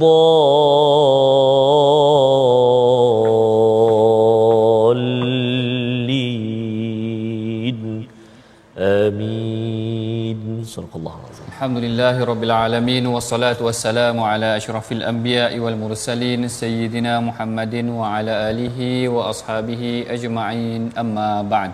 الضالين. آمين. صدق الله العظيم. الحمد لله رب العالمين والصلاة والسلام على أشرف الأنبياء والمرسلين سيدنا محمد وعلى آله وأصحابه أجمعين. أما بعد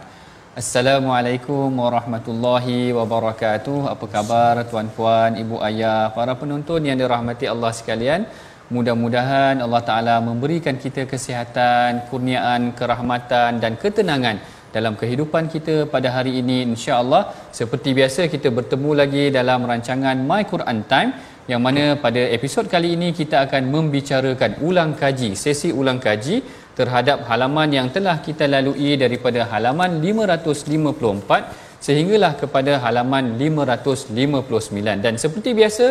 Assalamualaikum warahmatullahi wabarakatuh. Apa khabar tuan-puan, ibu ayah, para penonton yang dirahmati Allah sekalian? Mudah-mudahan Allah Ta'ala memberikan kita kesihatan, kurniaan, kerahmatan dan ketenangan dalam kehidupan kita pada hari ini insya-Allah. Seperti biasa kita bertemu lagi dalam rancangan My Quran Time yang mana pada episod kali ini kita akan membicarakan ulang kaji sesi ulang kaji terhadap halaman yang telah kita lalui daripada halaman 554 sehinggalah kepada halaman 559 dan seperti biasa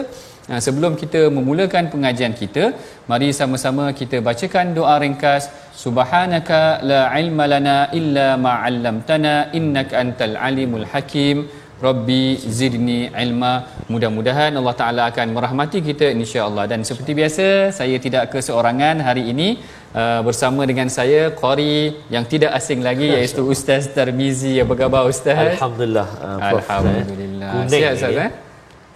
Nah, sebelum kita memulakan pengajian kita, mari sama-sama kita bacakan doa ringkas. Subhanaka la ilma lana illa ma 'allamtana innaka antal alimul hakim. Rabbi zidni ilma. Mudah-mudahan Allah Taala akan merahmati kita insya-Allah. Dan seperti biasa, saya tidak keseorangan hari ini uh, bersama dengan saya qari yang tidak asing lagi iaitu Ustaz Tarmizi. Apa khabar Ustaz? Alhamdulillah uh, Prof. Alhamdulillah. Kuning Sihat Ustaz eh?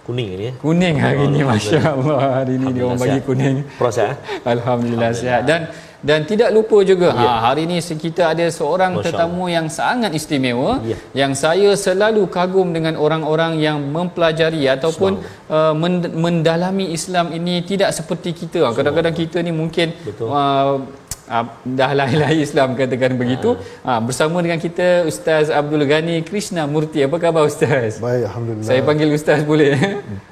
Kuning ini ya. Kuning hari ini masya-Allah. Hari ini dia orang bagi kuning. Proses eh? Alhamdulillah sihat dan dan tidak lupa juga Ya. ha hari ini kita ada seorang Masya tetamu yang sangat istimewa Ya. yang saya selalu kagum dengan orang-orang yang mempelajari ataupun uh, men- mendalami Islam ini tidak seperti kita kadang-kadang kita ni mungkin Betul. uh, uh, dah lahir-lahir Islam katakan begitu ha. bersama dengan kita Ustaz Abdul Ghani Krishna Murti apa khabar Ustaz Baik, Alhamdulillah. saya panggil Ustaz boleh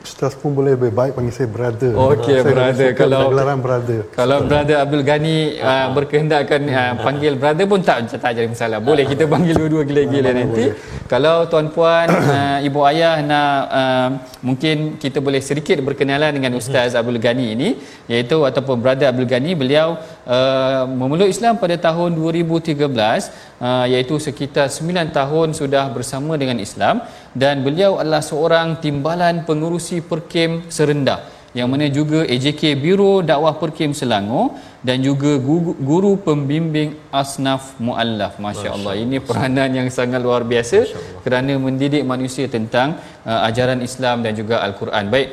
Ustaz pun boleh lebih baik panggil saya brother. Okey, brother. Kalau- Gelaran brother. Kalau brother Abdul Ghani uh, berkehendakkan uh, panggil brother pun tak tak jadi masalah. Boleh kita panggil dua-dua gila-gila nanti. Kalau tuan-puan, uh, ibu ayah nak uh, mungkin kita boleh sedikit berkenalan dengan Ustaz Abdul Ghani ini iaitu ataupun brother Abdul Ghani beliau uh, memeluk Islam pada tahun 2013 uh, iaitu sekitar 9 tahun sudah bersama dengan Islam. Dan beliau adalah seorang timbalan pengurusi Perkim Serendah yang mana juga AJK Biro Dakwah Perkim Selangor dan juga guru, guru pembimbing Asnaf Muallaf. Masya-Allah. Ini peranan yang sangat luar biasa kerana mendidik manusia tentang uh, ajaran Islam dan juga Al-Quran. Baik.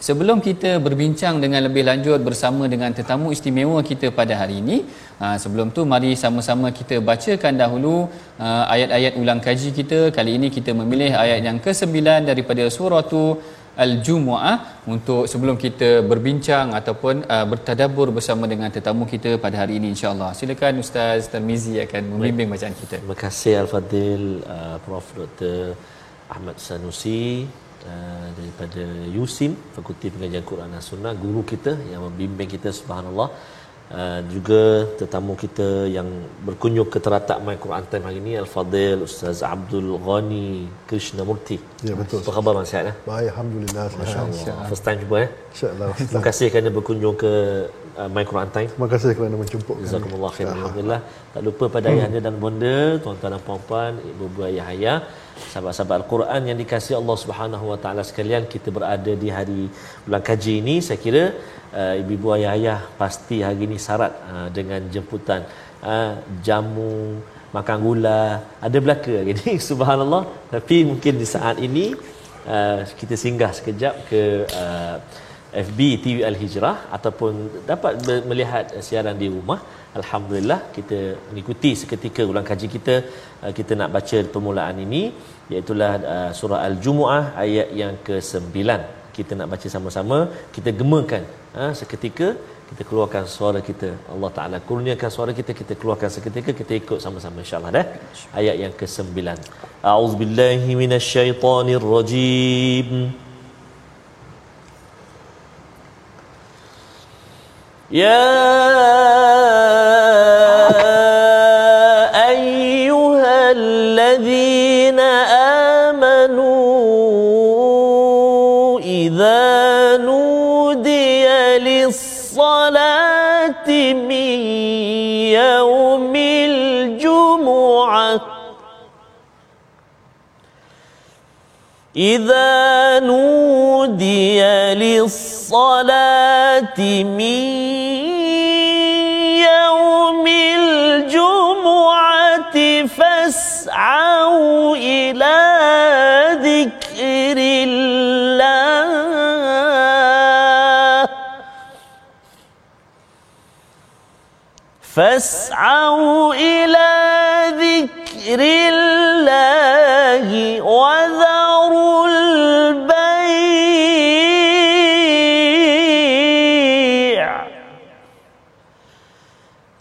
Sebelum kita berbincang dengan lebih lanjut bersama dengan tetamu istimewa kita pada hari ini, uh, sebelum tu mari sama-sama kita bacakan dahulu uh, ayat-ayat ulang kaji kita. Kali ini kita memilih ayat yang ke-9 daripada surah Al-Jumu'ah untuk sebelum kita berbincang ataupun uh, bertadabbur bersama dengan tetamu kita pada hari ini insya-Allah. Silakan Ustaz Tarmizi akan membimbing bacaan kita. Terima kasih Al-Fadil uh, Prof. Dr. Ahmad Sanusi uh, daripada USIM Fakulti Pengajian Quran dan Sunnah guru kita yang membimbing kita subhanallah uh, juga tetamu kita yang berkunjung ke teratak My Quran Time hari ini Al-Fadil Ustaz Abdul Ghani Krishna Murti Ya, betul. apa khabar Mas Sihat eh? Baik, Alhamdulillah. Masya Masya Allah First time jumpa eh InsyaAllah. Terima kasih kerana berkunjung ke uh, My Quran Time Terima kasih kerana menjemput kami. Jazakumullah khair Alhamdulillah Tak lupa pada ayah anda dan bonda Tuan-tuan dan puan-puan Ibu-ibu ayah ayah Sahabat-sahabat Al-Quran yang dikasihi Allah Subhanahu Wa Taala sekalian Kita berada di hari bulan kaji ini Saya kira uh, Ibu-ibu ayah ayah Pasti hari ini syarat uh, Dengan jemputan uh, Jamu Makan gula Ada belaka hari ini Subhanallah Tapi mungkin di saat ini uh, Kita singgah sekejap ke uh, FB TV Al Hijrah ataupun dapat melihat siaran di rumah. Alhamdulillah kita mengikuti seketika ulang kaji kita uh, kita nak baca permulaan ini iaitu uh, surah Al-Jumuah ayat yang ke-9. Kita nak baca sama-sama, kita gemakan uh, seketika kita keluarkan suara kita. Allah Taala kurniakan suara kita kita keluarkan seketika kita ikut sama-sama insyaallah dah. Ayat yang ke-9 a'udzubillahi minasyaitonirrajim. Ya yawmil jumu'ah إذا نودي للصلاة من يوم الجمعة فاسعوا إلى فاسعوا إلى ذكر الله وذروا البيع.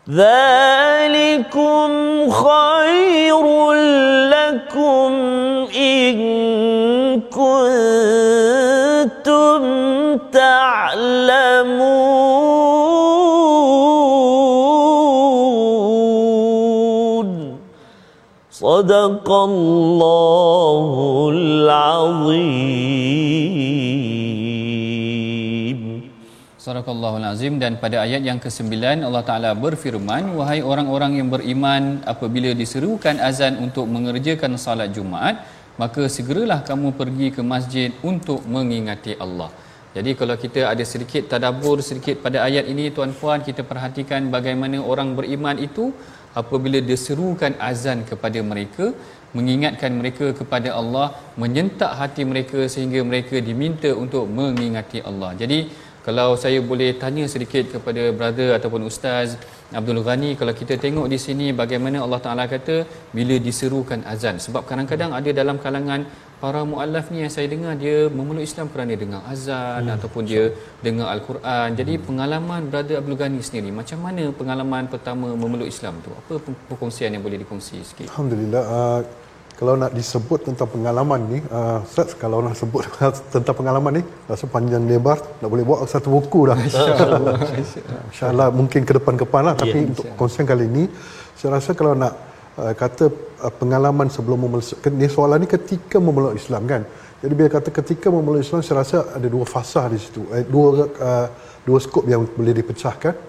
ذلكم صدق الله العظيم Sadaqallahul Azim dan pada ayat yang ke-9 Allah Taala berfirman wahai orang-orang yang beriman apabila diserukan azan untuk mengerjakan salat Jumaat maka segeralah kamu pergi ke masjid untuk mengingati Allah. Jadi kalau kita ada sedikit tadabbur sedikit pada ayat ini tuan-puan kita perhatikan bagaimana orang beriman itu apabila diserukan azan kepada mereka mengingatkan mereka kepada Allah menyentak hati mereka sehingga mereka diminta untuk mengingati Allah. Jadi kalau saya boleh tanya sedikit kepada brother ataupun ustaz Abdul Ghani kalau kita tengok di sini bagaimana Allah Taala kata bila diserukan azan sebab kadang-kadang ada dalam kalangan para muallaf ni yang saya dengar dia memeluk Islam kerana dengar azan hmm. ataupun dia dengar al-Quran. Jadi Hmm. pengalaman brother Abdul Ghani sendiri macam mana pengalaman pertama memeluk Islam tu? Apa perkongsian yang boleh dikongsi sikit? Alhamdulillah. Uh, kalau nak disebut tentang pengalaman ni, uh, Ustaz, kalau nak sebut tentang pengalaman ni, rasa panjang lebar, nak boleh buat satu buku dah. InsyaAllah mungkin ke depan-depan lah. Tapi Ya, untuk konsep kali ini, saya rasa kalau nak uh, kata uh, pengalaman sebelum memeluk, ni soalan ni ketika memeluk Islam kan. Jadi bila kata ketika memeluk Islam, saya rasa ada dua fasah di situ. Eh, dua uh, dua skop yang boleh dipecahkan.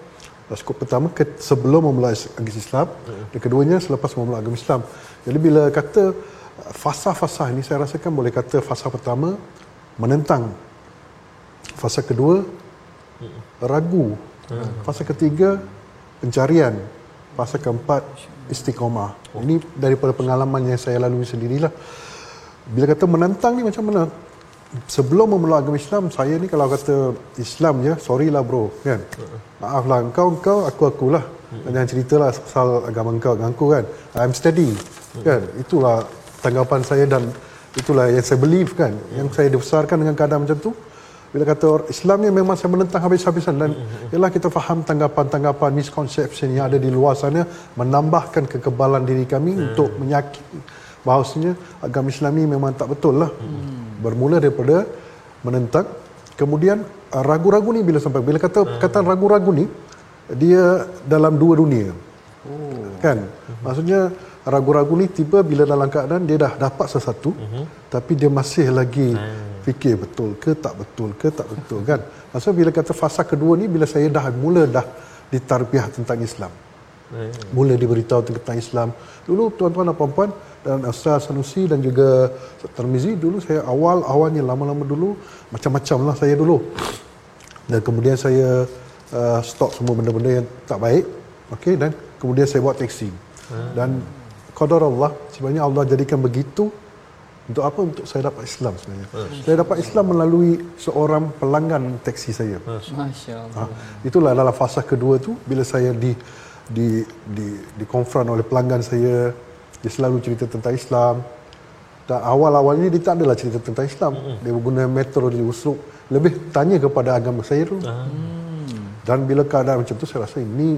Skop pertama ke, sebelum memeluk agama Islam, dan keduanya selepas memeluk agama Islam. Jadi bila kata uh, fasah-fasah ini saya rasakan boleh kata fasah pertama menentang. Fasa kedua ragu. Fasa ketiga pencarian. Fasa keempat istiqamah. Ini daripada pengalaman yang saya lalui sendirilah. Bila kata menentang ni macam mana? Sebelum memeluk agama Islam, saya ni kalau kata Islam je, sorry lah bro, kan? Maaf lah, engkau, engkau, aku, akulah. Jangan ceritalah soal agama engkau dengan aku kan. I'm steady, kan? Itulah tanggapan saya dan itulah yang saya believe kan. Yang saya dibesarkan dengan keadaan macam tu. Bila kata Islam ni memang saya menentang habis-habisan dan ialah kita faham tanggapan-tanggapan misconception yang ada di luar sana menambahkan kekebalan diri kami untuk menyakiti bahawasanya agama Islam ni memang tak betul lah. Bermula daripada menentang kemudian uh, ragu-ragu ni bila sampai bila kata kata ragu-ragu ni dia dalam dua dunia. Kan? Maksudnya ragu-ragu ni tiba bila dalam keadaan dia dah dapat sesuatu tapi dia masih lagi fikir betul ke tak betul ke tak betul kan. Maksudnya bila kata fasa kedua ni bila saya dah mula dah ditarbiah tentang Islam. Mula diberitahu tentang Islam. Dulu tuan-tuan dan puan-puan dan Ustaz Sanusi dan juga Ustaz Tarmizi dulu saya awal-awalnya lama-lama dulu macam-macam lah saya dulu. Dan kemudian saya uh, stop semua benda-benda yang tak baik. Okey dan kemudian saya buat teksi. Dan qadar Allah sebenarnya Allah jadikan begitu Untuk apa? Untuk saya dapat Islam sebenarnya. Saya dapat Islam melalui seorang pelanggan teksi saya. Masya Allah. Ha, itulah dalam fasa kedua tu bila saya di di di di konfront oleh pelanggan saya dia selalu cerita tentang Islam. Dan awal-awalnya dia tak adalah cerita tentang Islam. Dia guna metode di usul lebih tanya kepada agama saya tu dan bila keadaan macam tu saya rasa ini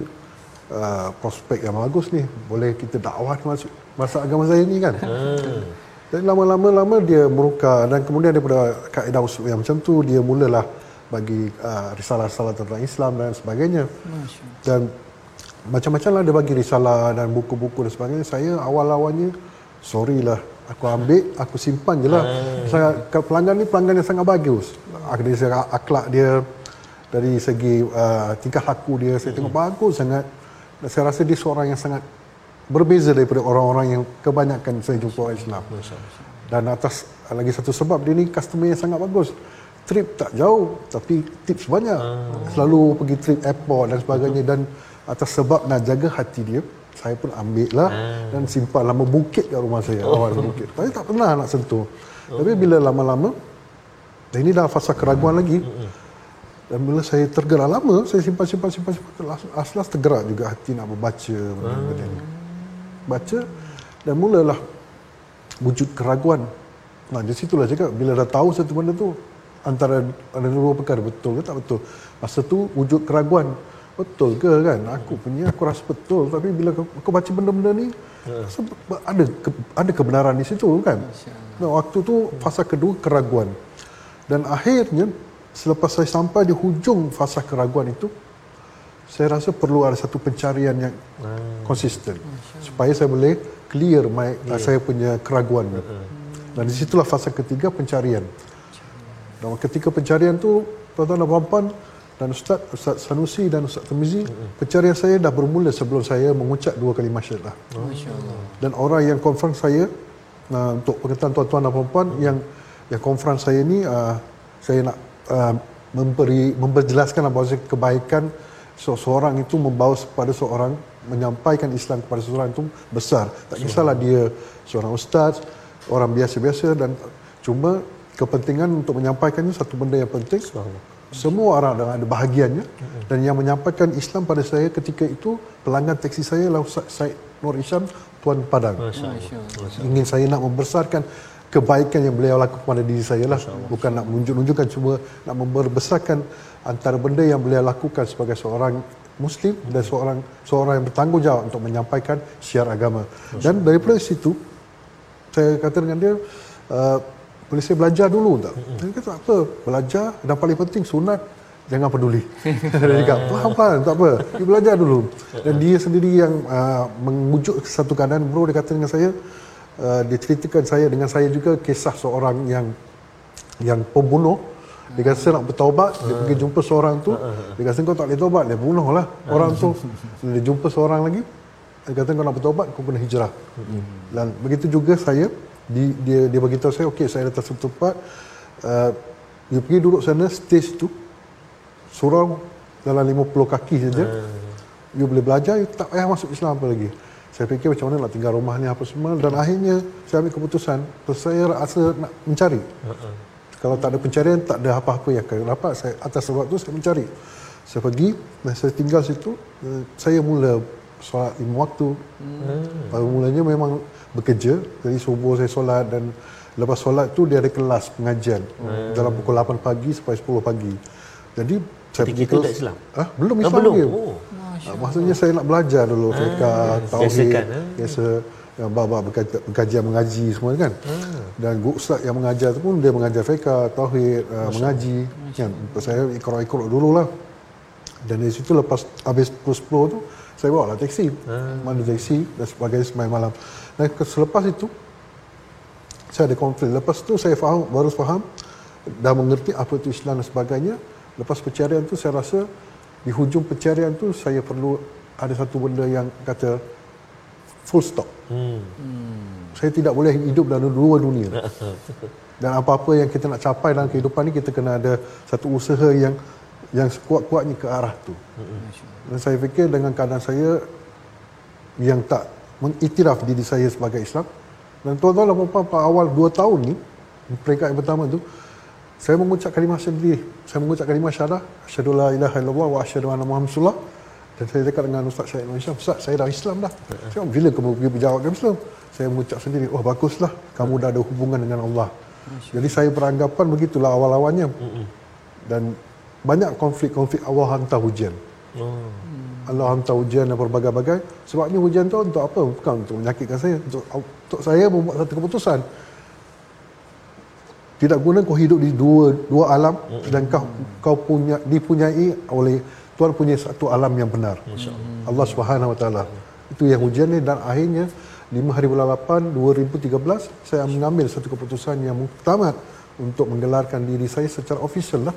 uh, prospek yang bagus ni. Boleh kita dakwah masuk masuk agama saya ni kan? Jadi lama-lama lama dia meruka dan kemudian daripada kaedah usul yang macam tu dia mulalah bagi uh, risalah-risalah tentang Islam dan sebagainya. Dan macam-macam lah dia bagi risalah dan buku-buku dan sebagainya. Saya awal-awalnya sorry lah aku ambil aku simpan je lah. Saya pelanggan ni pelanggan yang sangat bagus. Dari segi akhlak dia dari segi uh, tingkah laku dia saya tengok bagus sangat. Dan saya rasa dia seorang yang sangat berbeza daripada orang-orang yang kebanyakan saya jumpa orang Islam. Dan atas lagi satu sebab dia ni customer yang sangat bagus. Trip tak jauh tapi tips banyak. Selalu pergi trip airport dan sebagainya. Dan atas sebab nak jaga hati dia saya pun ambil lah dan simpan lama bukit kat rumah saya. Awal bukit. Tapi tak pernah nak sentuh. Tapi bila lama-lama dan ini dah fasa keraguan lagi dan bila saya tergerak lama saya simpan simpan simpan simpan aslas tergerak juga hati nak membaca benda-benda ni. Baca dan mulalah wujud keraguan. Nah di situlah cakap bila dah tahu satu benda tu antara ada dua perkara betul ke tak betul? Masa tu wujud keraguan betul ke kan? Aku punya aku rasa betul. Tapi bila aku, aku baca benda-benda ni sebab ada ke, ada kebenaran di situ kan? Nah, waktu tu fasa kedua keraguan. Dan akhirnya selepas saya sampai di hujung fasa keraguan itu saya rasa perlu ada satu pencarian yang konsisten. Supaya saya boleh clear my, yeah. saya punya keraguan dan di situlah fasa ketiga pencarian. Dan ketika pencarian tu tuan-tuan dan puan-puan dan Ustaz, Ustaz Sanusi dan Ustaz Tamizi pencarian saya dah bermula sebelum saya mengucap dua kali syahadah. Dan orang yang konfront saya uh, untuk pengetahuan tuan-tuan dan puan-puan yang yang konfront saya ni uh, saya nak uh, memberi memperjelaskan bahawa kebaikan seseorang itu membawa kepada seorang menyampaikan Islam kepada seseorang itu besar. Tak kisahlah dia seorang ustaz, orang biasa-biasa dan cuma kepentingan untuk menyampaikannya satu benda yang penting. Semua orang ada bahagiannya. Dan yang menyampaikan Islam pada saya ketika itu pelanggan teksi saya Ustaz Said Nur Isham Tuan Padang. Ingin saya nak membesarkan kebaikan yang beliau lakukan pada diri saya lah. Bukan nak menunjuk-nunjukkan cuma nak membesarkan antara benda yang beliau lakukan sebagai seorang muslim dan seorang seorang yang bertanggungjawab untuk menyampaikan syiar agama. Dan daripada situ saya kata dengan dia uh, boleh saya belajar dulu tak? Dia kata tak apa, belajar dan paling penting sunat jangan peduli. dia cakap, faham faham, tak apa. Dia belajar dulu. Dan dia sendiri yang uh, mengujuk satu keadaan, bro dia kata dengan saya, uh, dia ceritakan saya dengan saya juga kisah seorang yang yang pembunuh. Dia kata nak bertaubat. Dia pergi jumpa seorang tu. Dia kata kau tak boleh taubat. Dia bunuh lah orang tu. Dia jumpa seorang lagi. Dia kata kau nak bertaubat kau kena hijrah. Dan begitu juga saya di, dia dia bagi tahu saya okey saya datang satu tempat uh, dia pergi duduk sana stage tu surau dalam 50 kaki saja. You boleh belajar you tak payah masuk Islam apa lagi. Saya fikir macam mana nak tinggal rumah ni apa semua dan akhirnya saya ambil keputusan terus saya rasa nak mencari. Kalau tak ada pencarian tak ada apa-apa yang akan dapat saya atas sebab tu saya mencari. Saya pergi dan saya tinggal situ saya mula solat lima waktu. Hmm. Pada mulanya memang bekerja jadi subuh saya solat dan lepas solat tu dia ada kelas pengajian hmm. dalam pukul 8 pagi sampai 10 pagi jadi saya pergi kelas Islam ah belum Islam oh, belum lagi. Oh. Ah, maksudnya saya nak belajar dulu ah, fiqh tauhid eh? biasa yang bab berkajian mengaji semua kan hmm. dan guru ustaz yang mengajar tu pun dia mengajar fiqh tauhid uh, mengaji kan saya ikut-ikut dulu lah dan dari situ lepas habis pukul 10 tu saya bawa lah teksi hmm. mana teksi dan sebagainya semalam malam dan selepas itu saya ada konflik. Lepas tu saya faham baru faham dah mengerti apa itu Islam dan sebagainya. Lepas pencarian tu saya rasa di hujung pencarian tu saya perlu ada satu benda yang kata full stop. Hmm. saya tidak boleh hidup dalam dua dunia. Dan apa-apa yang kita nak capai dalam kehidupan ni kita kena ada satu usaha yang yang sekuat-kuatnya ke arah tu. Dan saya fikir dengan keadaan saya yang tak mengiktiraf diri saya sebagai Islam Dan tuan-tuan dan puan awal 2 tahun ni, peringkat yang pertama tu, saya mengucap kalimah sendiri. Saya mengucap kalimah syahadah, asyhadu la ilaha illallah wa asyhadu anna muhammad rasulullah. Dan saya dekat dengan Ustaz Syed Islam, Ustaz saya dah Islam dah. Saya bila kamu pergi berjawab dengan Islam? Saya mengucap sendiri, oh baguslah kamu dah ada hubungan dengan Allah. Jadi saya beranggapan begitulah awal-awalnya. Dan banyak konflik-konflik Allah hantar hujan. Oh. Allah hantar hujan dan berbagai-bagai. Sebabnya hujan tu untuk apa? Bukan untuk menyakitkan saya. Untuk, untuk saya membuat satu keputusan. Tidak guna kau hidup di dua dua alam mm-hmm. dan kau kau punya dipunyai oleh Tuhan punya satu alam yang benar. Allah Subhanahu Wa Taala. Itu yang hujan ni dan akhirnya 5 hari bulan 8 2013 saya mengambil satu keputusan yang muktamad untuk menggelarkan diri saya secara official lah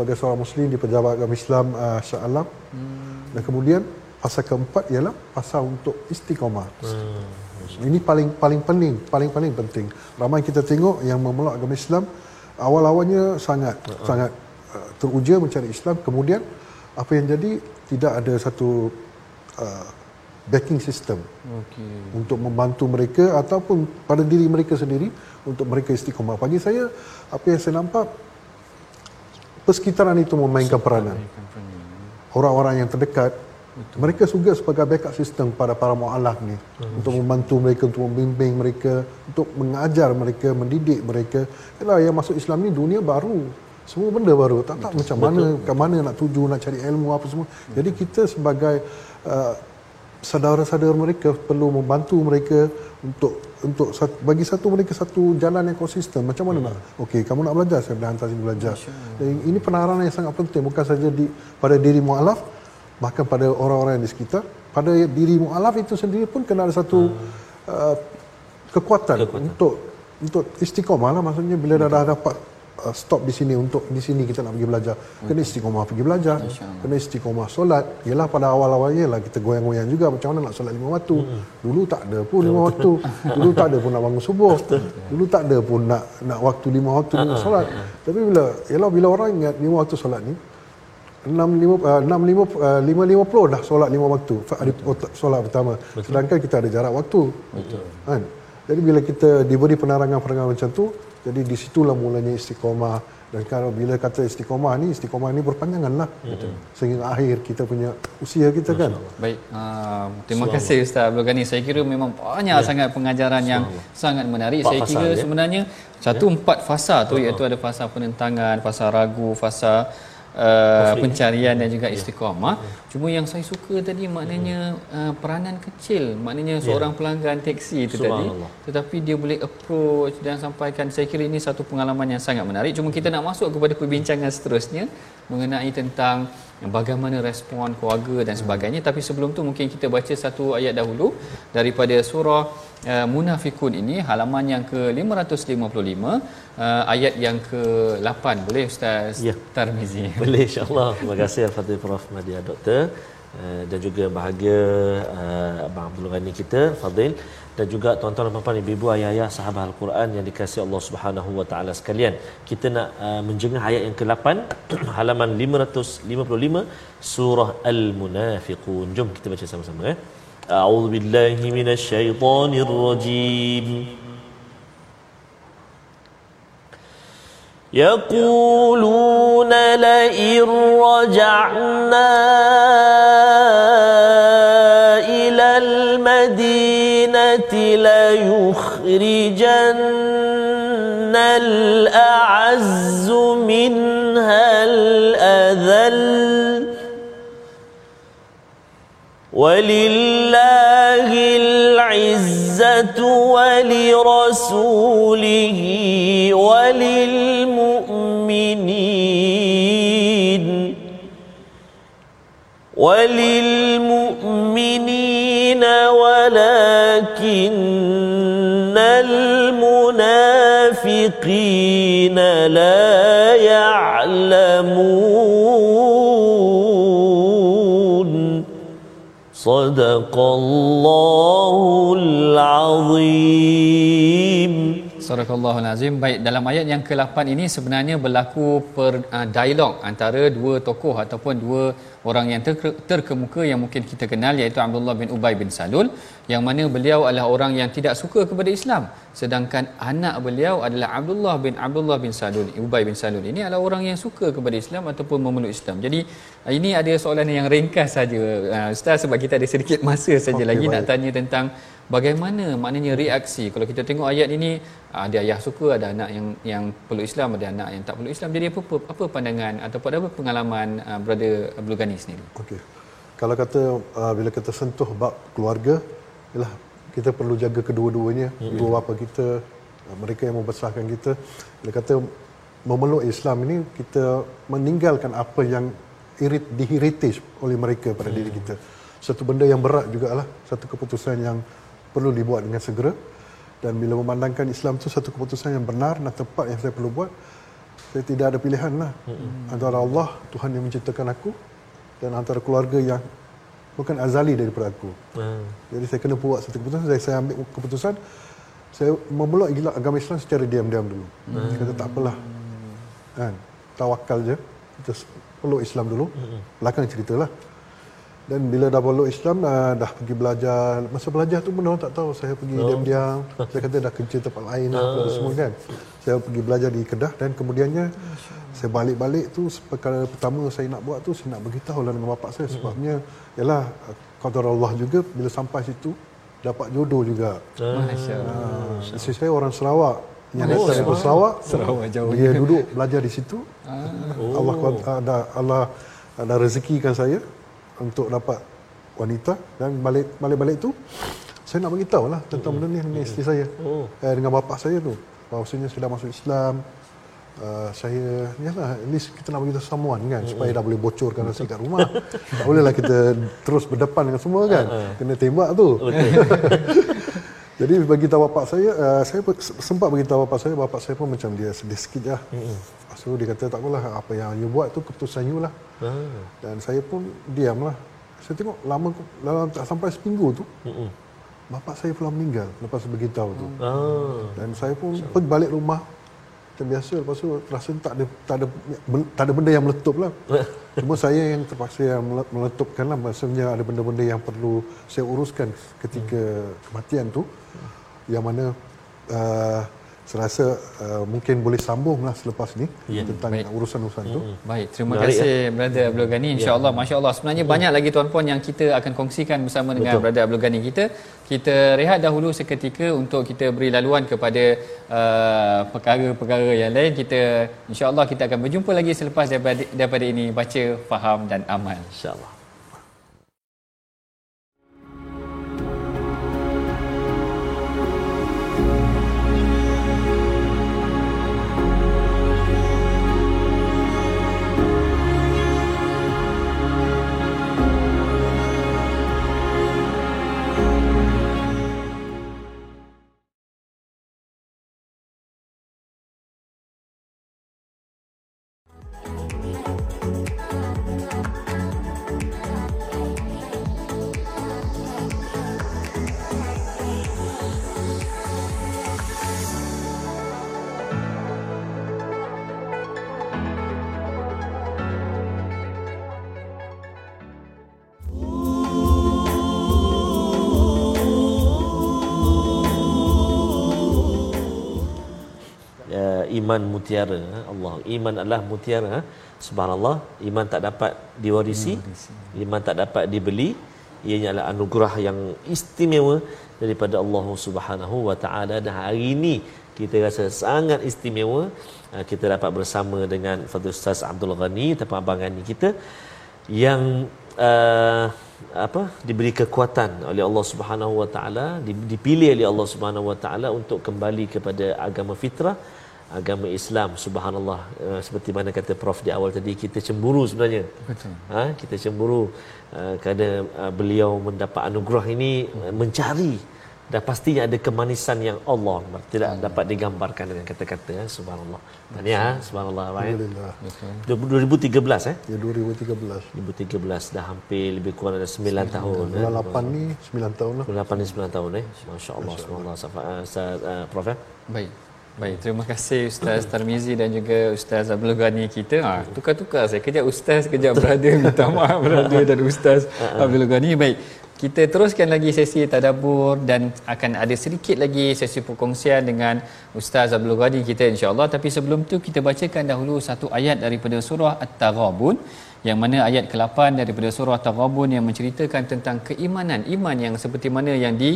sebagai seorang muslim di pejabat agama Islam uh, Shah Alam. Hmm. Dan kemudian pasal keempat ialah pasal untuk istiqamah. Hmm. Ini paling paling penting, paling paling penting. Ramai kita tengok yang memeluk agama Islam awal-awalnya sangat uh-huh. sangat uh, teruja mencari Islam, kemudian apa yang jadi tidak ada satu uh, backing system okay. untuk membantu mereka ataupun pada diri mereka sendiri untuk mereka istiqamah. Bagi saya apa yang saya nampak persekitaran itu memainkan peranan. Orang-orang yang terdekat Betul. mereka juga sebagai backup system pada para mualaf ni hmm. untuk membantu mereka untuk membimbing mereka untuk mengajar mereka mendidik mereka ialah yang masuk Islam ni dunia baru semua benda baru tak tak macam Betul. mana ke mana nak tuju nak cari ilmu apa semua Betul. jadi kita sebagai uh, saudara-saudara mereka perlu membantu mereka untuk untuk bagi satu mereka satu jalan yang konsisten macam mana hmm. nak? Okey kamu nak belajar saya boleh hantar sini belajar. Dan ini penaharan yang sangat penting. Bukan saja di pada diri mualaf bahkan pada orang-orang yang di sekitar. Pada diri mualaf itu sendiri pun kena ada satu hmm. uh, kekuatan, kekuatan. untuk untuk istiqomah lah maksudnya bila dah, dah dapat uh, stop di sini untuk di sini kita nak pergi belajar. Kena istiqomah pergi belajar kena istiqomah solat. Ialah pada awal-awalnya lah kita goyang-goyang juga macam mana nak solat lima waktu? Hmm. dulu tak ada pun lima waktu. Dulu tak ada pun nak bangun subuh. Dulu tak ada pun nak nak waktu lima waktu nak solat. tapi bila ialah bila orang ingat lima waktu solat ni enam lima uh, enam lima uh, dah solat lima waktu. Solat pertama. Sedangkan kita ada jarak waktu. Betul. Kan? Jadi bila kita diberi penerangan-penerangan macam tu jadi di situlah mulanya istiqomah dan kalau bila kata istiqomah ni istiqomah ni berpanjangan lah Betul. sehingga akhir kita punya usia kita kan baik uh, terima Suara. kasih Ustaz Abdul Ghani saya kira memang banyak ya. sangat pengajaran Suara. yang sangat menarik empat saya kira ya. sebenarnya satu ya. empat fasa tu uh-huh. iaitu ada fasa penentangan fasa ragu fasa uh, pencarian dan juga istiqamah. Ya. Cuma yang saya suka tadi maknanya uh, peranan kecil, maknanya ya. seorang pelanggan teksi itu tadi tetapi dia boleh approach dan sampaikan saya kira ini satu pengalaman yang sangat menarik. Cuma kita nak masuk kepada perbincangan seterusnya mengenai tentang bagaimana respon keluarga dan sebagainya tapi sebelum tu mungkin kita baca satu ayat dahulu daripada surah uh, munafikun ini halaman yang ke 555 uh, ayat yang ke-8 boleh ustaz ya. Tarmizi? Boleh insyaallah. Terima kasih al-fadhil prof. Madia doktor. Uh, dan juga bahagia uh, abang Abdul Ghani kita fadil. Dan juga tuan-tuan dan puan-puan ibu-ibu ayah-ayah sahabat al-Quran yang dikasihi Allah Subhanahu wa taala sekalian. Kita nak uh, menjengah ayat yang ke-8 halaman 555 surah al-munafiqun. Jom kita baca sama-sama eh أعوذ بالله من الشيطان الرجيم. يقولون لئن رجعنا إلى المدينة ليخرجن الأعز منها الأذل ولله العزة ولرسوله وللمؤمنين وللمؤمنين ولكن المنافقين لا يعلمون صدق الله العظيم Sadaqallahul Azim. Baik, dalam ayat yang ke-8 ini sebenarnya berlaku per uh, dialog antara dua tokoh ataupun dua orang yang ter- terkemuka yang mungkin kita kenal iaitu Abdullah bin Ubay bin Salul yang mana beliau adalah orang yang tidak suka kepada Islam sedangkan anak beliau adalah Abdullah bin Abdullah bin Salul Ubay bin Salul ini adalah orang yang suka kepada Islam ataupun memeluk Islam. Jadi uh, ini ada soalan yang ringkas saja uh, ustaz sebab kita ada sedikit masa saja okay, lagi baik. nak tanya tentang bagaimana maknanya reaksi? Kalau kita tengok ayat ini ada ayah suka ada anak yang yang perlu Islam ada anak yang tak perlu Islam. Jadi apa apa, pandangan ataupun apa pengalaman uh, brother Abdul Ghani sendiri? Okey. Kalau kata uh, bila kita sentuh bab keluarga ialah kita perlu jaga kedua-duanya. Mm-hmm. dua bapa kita uh, mereka yang membesarkan kita. Bila kata memeluk Islam ini kita meninggalkan apa yang irit diheritage oleh mereka pada mm. diri kita. Satu benda yang berat jugalah satu keputusan yang perlu dibuat dengan segera dan bila memandangkan Islam itu satu keputusan yang benar dan tepat yang saya perlu buat saya tidak ada pilihan lah hmm. antara Allah Tuhan yang menciptakan aku dan antara keluarga yang bukan azali daripada aku hmm. jadi saya kena buat satu keputusan saya, saya ambil keputusan saya memeluk agama Islam secara diam-diam dulu hmm. saya kata tak apalah kan tawakal je kita peluk Islam dulu hmm. belakang ceritalah dan bila dah peluk Islam dah, dah pergi belajar. Masa belajar tu pun orang tak tahu. Saya pergi oh. diam-diam. Saya kata dah kerja tempat lain uh. apa semua kan. Saya pergi belajar di Kedah dan kemudiannya saya balik-balik tu perkara pertama saya nak buat tu saya nak beritahu lah dengan bapak saya. Sebabnya ialah qadar Allah juga bila sampai situ dapat jodoh juga. Masyaallah uh, isteri saya orang Sarawak. Yang oh, datang dari Sarawak. Sarawak jauh. dia duduk belajar di situ. Oh. Allah ada Allah ada rezekikan saya untuk dapat wanita dan balik balik balik tu saya nak beritahu lah tentang benda ni dengan isteri saya. Oh. eh, dengan bapa saya tu. Bahawasanya sudah masuk Islam uh, saya ya lah at least kita nak beritahu someone kan supaya dah boleh bocorkan rasa kat rumah. Tak boleh lah kita terus berdepan dengan semua kan. Kena tembak tu. Jadi bagi tahu bapak saya uh, saya sempat bagi tahu bapak saya bapak saya pun macam dia sedih sikit lah so dia kata tak apalah apa yang you buat tu keputusan you lah Ah. Dan saya pun diam lah. Saya tengok lama dalam tak sampai seminggu tu. Mm-mm. Bapak saya pula meninggal lepas beritahu tu. Ah. Dan saya pun Syam. pergi balik rumah. Macam biasa lepas tu rasa tak ada tak ada tak ada benda yang meletup lah. Cuma saya yang terpaksa yang meletupkan lah. Maksudnya ada benda-benda yang perlu saya uruskan ketika kematian tu. Yang mana uh, saya rasa uh, mungkin boleh sambung lah selepas ni ya. tentang Baik. urusan-urusan tu. Hmm. Baik, terima Menarik, kasih ya. Brother Abdul Ghani. Ya. InsyaAllah, ya. Masya Allah. Sebenarnya ya. banyak lagi tuan-puan yang kita akan kongsikan bersama dengan Betul. Brother Abdul Ghani kita. Kita rehat dahulu seketika untuk kita beri laluan kepada uh, perkara-perkara yang lain. Kita InsyaAllah kita akan berjumpa lagi selepas daripada, daripada ini. Baca, faham dan amal. InsyaAllah. Iman mutiara Allah. Iman adalah mutiara subhanallah. Iman tak dapat diwarisi iman tak dapat dibeli. Ianya adalah anugerah yang istimewa daripada Allah Subhanahu wa taala. Dan hari ini kita rasa sangat istimewa ah, kita dapat bersama dengan Fadil Ustaz Abdul Ghani tempat abangan kita yang uh, apa diberi kekuatan oleh Allah Subhanahu wa taala dipilih oleh Allah Subhanahu wa taala untuk kembali kepada agama fitrah agama Islam subhanallah. Uh, seperti mana kata prof di awal tadi kita cemburu sebenarnya. Betul. Ha kita cemburu uh, kerana uh, beliau mendapat anugerah ini uh, mencari. Dan pastinya ada kemanisan yang Allah tidak Allah. dapat digambarkan dengan kata-kata ya, subhanallah. Tanya ha, subhanallah alhamdulillah. 2013 eh? Ya 2013 2013 dah hampir lebih kurang ada 9, 9 tahun 98 eh. ni 9 tahun lah. 98 ni 9 tahun eh? masya-Allah subhanallah. Ustaz uh, prof eh? baik Baik, terima kasih Ustaz Tarmizi dan juga Ustaz Abdul Ghani kita. Ha, tukar-tukar saya. Kejap Ustaz, kejap brother. Minta maaf brother dan Ustaz Abdul Ghani. Baik, kita teruskan lagi sesi tadabur dan akan ada sedikit lagi sesi perkongsian dengan Ustaz Abdul Ghani kita insya-Allah tapi sebelum tu kita bacakan dahulu satu ayat daripada surah At-Taghabun yang mana ayat ke-8 daripada surah Taghabun yang menceritakan tentang keimanan iman yang seperti mana yang di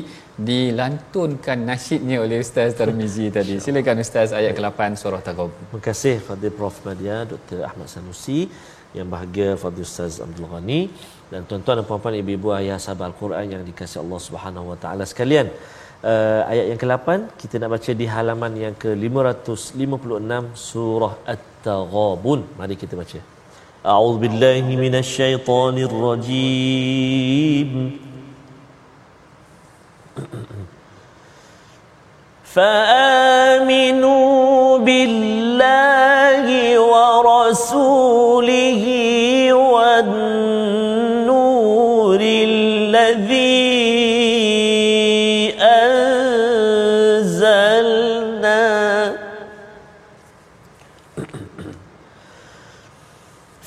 dilantunkan nasyidnya oleh Ustaz Tarmizi tadi. Silakan Ustaz ayat ke-8 surah Taghabun. Terima kasih Fadil Prof Nadia Dr. Ahmad Sanusi yang bahagia Fadil Ustaz Abdul Ghani dan tuan-tuan dan puan-puan ibu-ibu ayah sahabat Al-Quran yang dikasihi Allah Subhanahu Wa Taala sekalian. Uh, ayat yang ke-8 kita nak baca di halaman yang ke-556 surah At-Taghabun. Mari kita baca. أعوذ بالله من الشيطان الرجيم. فآمنوا بالله ورسوله والنور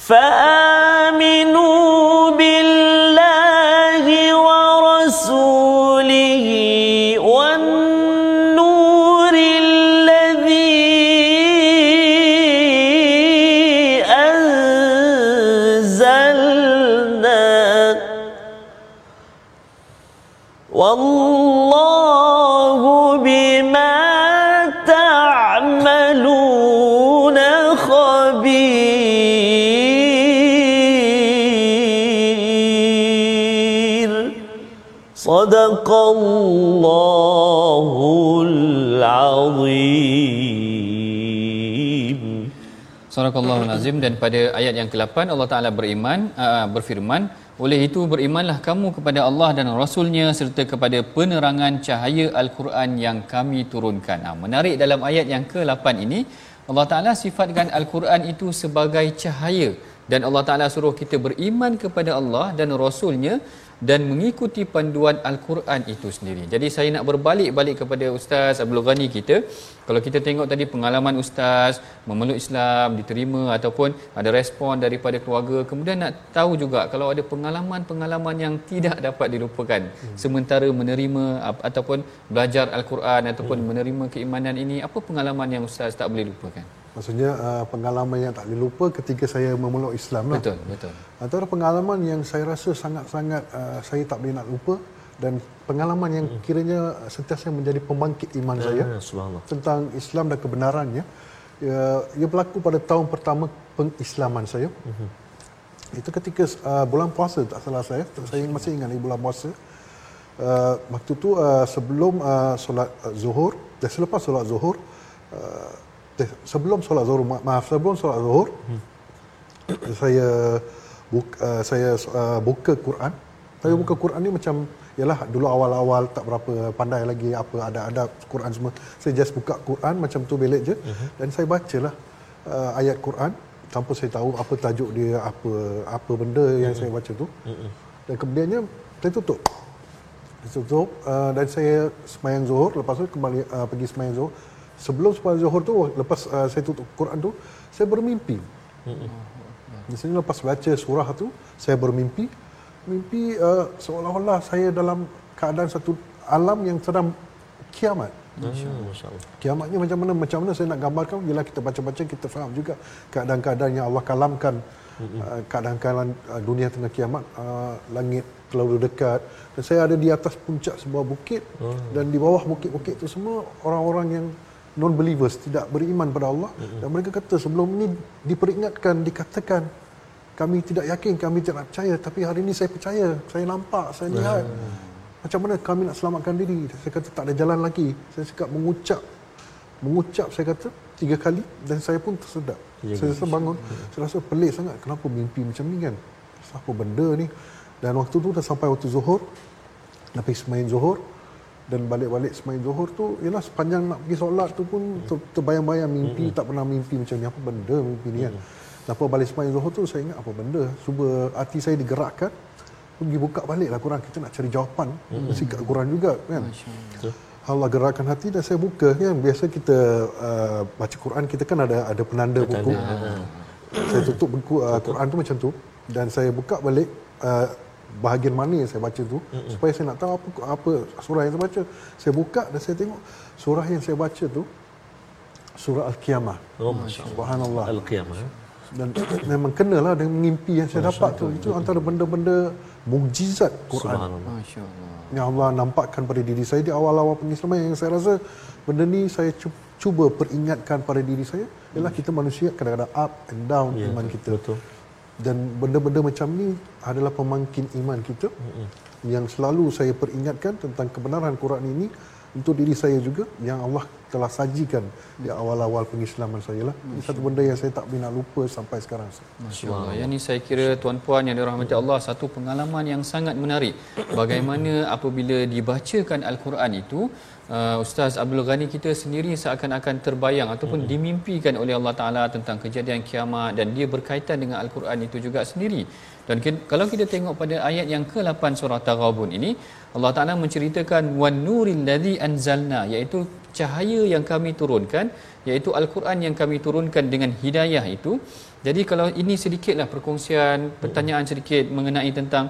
fair صدق الله العظيم Surah Nazim dan pada ayat yang ke-8 Allah Taala beriman uh, berfirman oleh itu berimanlah kamu kepada Allah dan Rasulnya serta kepada penerangan cahaya Al-Quran yang kami turunkan. Ha, menarik dalam ayat yang ke-8 ini Allah Taala sifatkan Al-Quran itu sebagai cahaya dan Allah Taala suruh kita beriman kepada Allah dan Rasulnya dan mengikuti panduan Al-Quran itu sendiri. Jadi saya nak berbalik balik kepada Ustaz Abdul Ghani kita. Kalau kita tengok tadi pengalaman Ustaz memeluk Islam, diterima ataupun ada respon daripada keluarga. Kemudian nak tahu juga kalau ada pengalaman-pengalaman yang tidak dapat dilupakan. Hmm. Sementara menerima ataupun belajar Al-Quran ataupun hmm. menerima keimanan ini. Apa pengalaman yang Ustaz tak boleh lupakan? Maksudnya uh, pengalaman yang tak boleh lupa ketika saya memeluk Islam lah. Betul, betul. Antara pengalaman yang saya rasa sangat-sangat uh, saya tak boleh nak lupa dan pengalaman yang hmm. kiranya sentiasa menjadi pembangkit iman saya Subhanallah. tentang Islam dan kebenarannya. Ia, ia berlaku pada tahun pertama pengislaman saya. Hmm. Itu ketika uh, bulan puasa tak salah saya, saya masih ingat lagi bulan puasa. Uh, waktu tu uh, sebelum uh, solat uh, zuhur dan selepas solat zuhur uh, eh, sebelum solat zuhur ma- maaf sebelum solat zuhur hmm. saya buka, uh, saya uh, buka Quran saya buka Quran ni macam yalah dulu awal-awal tak berapa pandai lagi apa ada ada Quran semua saya just buka Quran macam tu belik je uh-huh. dan saya bacalah uh, ayat Quran tanpa saya tahu apa tajuk dia apa apa benda yang uh-huh. saya baca tu uh-huh. dan kemudiannya saya tutup saya tutup uh, dan saya semayang zuhur lepas tu kembali uh, pergi semayang zuhur sebelum sembahyang zuhur tu lepas uh, saya tutup Quran tu saya bermimpi. Hmm. Misalnya lepas baca surah tu saya bermimpi mimpi uh, seolah-olah saya dalam keadaan satu alam yang sedang kiamat. Masya-Allah. Kiamatnya macam mana? Macam mana saya nak gambarkan? Bila kita baca-baca kita faham juga keadaan-keadaan yang Allah kalamkan uh, keadaan-keadaan uh, dunia tengah kiamat uh, langit terlalu dekat dan saya ada di atas puncak sebuah bukit oh. dan di bawah bukit-bukit itu semua orang-orang yang non believers tidak beriman pada Allah mm-hmm. dan mereka kata sebelum ini diperingatkan dikatakan kami tidak yakin kami tidak percaya tapi hari ini saya percaya saya nampak saya lihat. Mm. macam mana kami nak selamatkan diri? Saya kata tak ada jalan lagi. Saya cakap mengucap mengucap saya kata tiga kali dan saya pun tersedak ya, saya rasa bangun ya. saya rasa pelik sangat kenapa mimpi macam ni kan? Apa benda ni? Dan waktu tu dah sampai waktu zuhur Lepas semain zuhur dan balik-balik semain zuhur tu ialah sepanjang nak pergi solat tu pun ter, terbayang-bayang mimpi mm-hmm. tak pernah mimpi macam ni. Apa benda mimpi ni kan? Mm-hmm. lepas balik semain zuhur tu saya ingat apa benda? Cuba hati saya digerakkan pergi buka balik lah Quran. Kita nak cari jawapan. Mm-hmm. mesti kat Quran juga kan? Allah gerakkan hati dan saya buka kan? Biasa kita uh, baca Quran kita kan ada ada penanda buku. saya tutup buku uh, Quran tu macam tu. Dan saya buka balik uh, bahagian mana yang saya baca tu mm-hmm. supaya saya nak tahu apa apa surah yang saya baca saya buka dan saya tengok surah yang saya baca tu surah al-qiyamah Oh, subhanallah Al-Qiyamah. eh? dan memang kenalah dengan mimpi yang saya dapat tu itu antara benda-benda mukjizat Quran Subhanallah. Masya Allah. yang Allah nampakkan pada diri saya di awal-awal pengislaman yang saya rasa benda ni saya cu- cuba peringatkan pada diri saya ialah kita manusia kadang-kadang up and down Ya, iman kita Betul. Dan benda-benda macam ni adalah pemangkin iman kita. Yang selalu saya peringatkan tentang kebenaran Quran ini untuk diri saya juga yang Allah telah sajikan di awal-awal pengislaman saya lah. Ini satu benda yang saya tak boleh nak lupa sampai sekarang. Masya Allah. Yang ni saya kira tuan-puan yang dirahmati Allah satu pengalaman yang sangat menarik. Bagaimana apabila dibacakan Al-Quran itu uh, Ustaz Abdul Ghani kita sendiri seakan-akan terbayang ataupun hmm. dimimpikan oleh Allah Taala tentang kejadian kiamat dan dia berkaitan dengan Al-Quran itu juga sendiri. Dan kita, kalau kita tengok pada ayat yang ke-8 surah Taghabun ini Allah Taala menceritakan wan nuril ladzi anzalna iaitu cahaya yang kami turunkan iaitu al-Quran yang kami turunkan dengan hidayah itu. Jadi kalau ini sedikitlah perkongsian pertanyaan sedikit mengenai tentang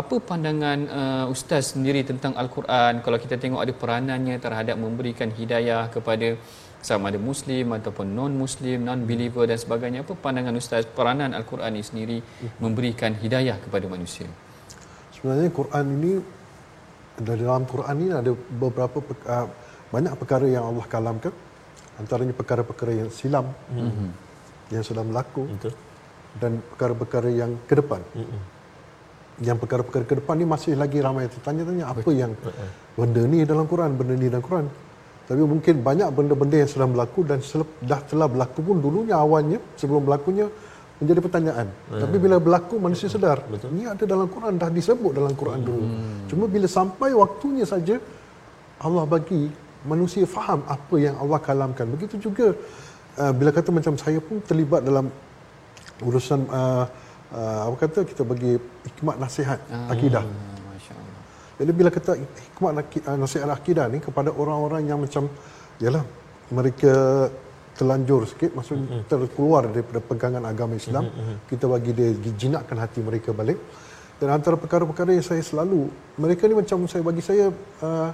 apa pandangan uh, ustaz sendiri tentang al-Quran kalau kita tengok ada peranannya terhadap memberikan hidayah kepada sama ada muslim ataupun non muslim non believer dan sebagainya apa pandangan ustaz peranan al-Quran ini sendiri memberikan hidayah kepada manusia Sebenarnya Quran ini dalam Quran ini ada beberapa uh, banyak perkara yang Allah kalamkan antaranya perkara-perkara yang silam mm-hmm. yang sudah berlaku Betul. dan perkara-perkara yang ke depan. Mm-hmm. Yang perkara-perkara ke depan ni masih lagi ramai yang tertanya-tanya apa yang benda ni dalam Quran, benda ni dalam Quran. Tapi mungkin banyak benda-benda yang sudah berlaku dan selep, dah telah berlaku pun dulunya awalnya sebelum berlakunya menjadi pertanyaan. Tapi bila berlaku manusia sedar, Betul. ini ada dalam Quran dah disebut dalam Quran dulu. Cuma bila sampai waktunya saja Allah bagi manusia faham apa yang Allah kalamkan. Begitu juga uh, bila kata macam saya pun terlibat dalam urusan uh, uh, apa kata kita bagi hikmat nasihat akidah. Ah, Allah Jadi bila kata hikmat uh, nasihat akidah ni kepada orang-orang yang macam yalah mereka terlanjur sikit maksud mm-hmm. terkeluar daripada pegangan agama Islam mm-hmm. kita bagi dia jinakkan hati mereka balik dan antara perkara-perkara yang saya selalu mereka ni macam saya bagi saya uh,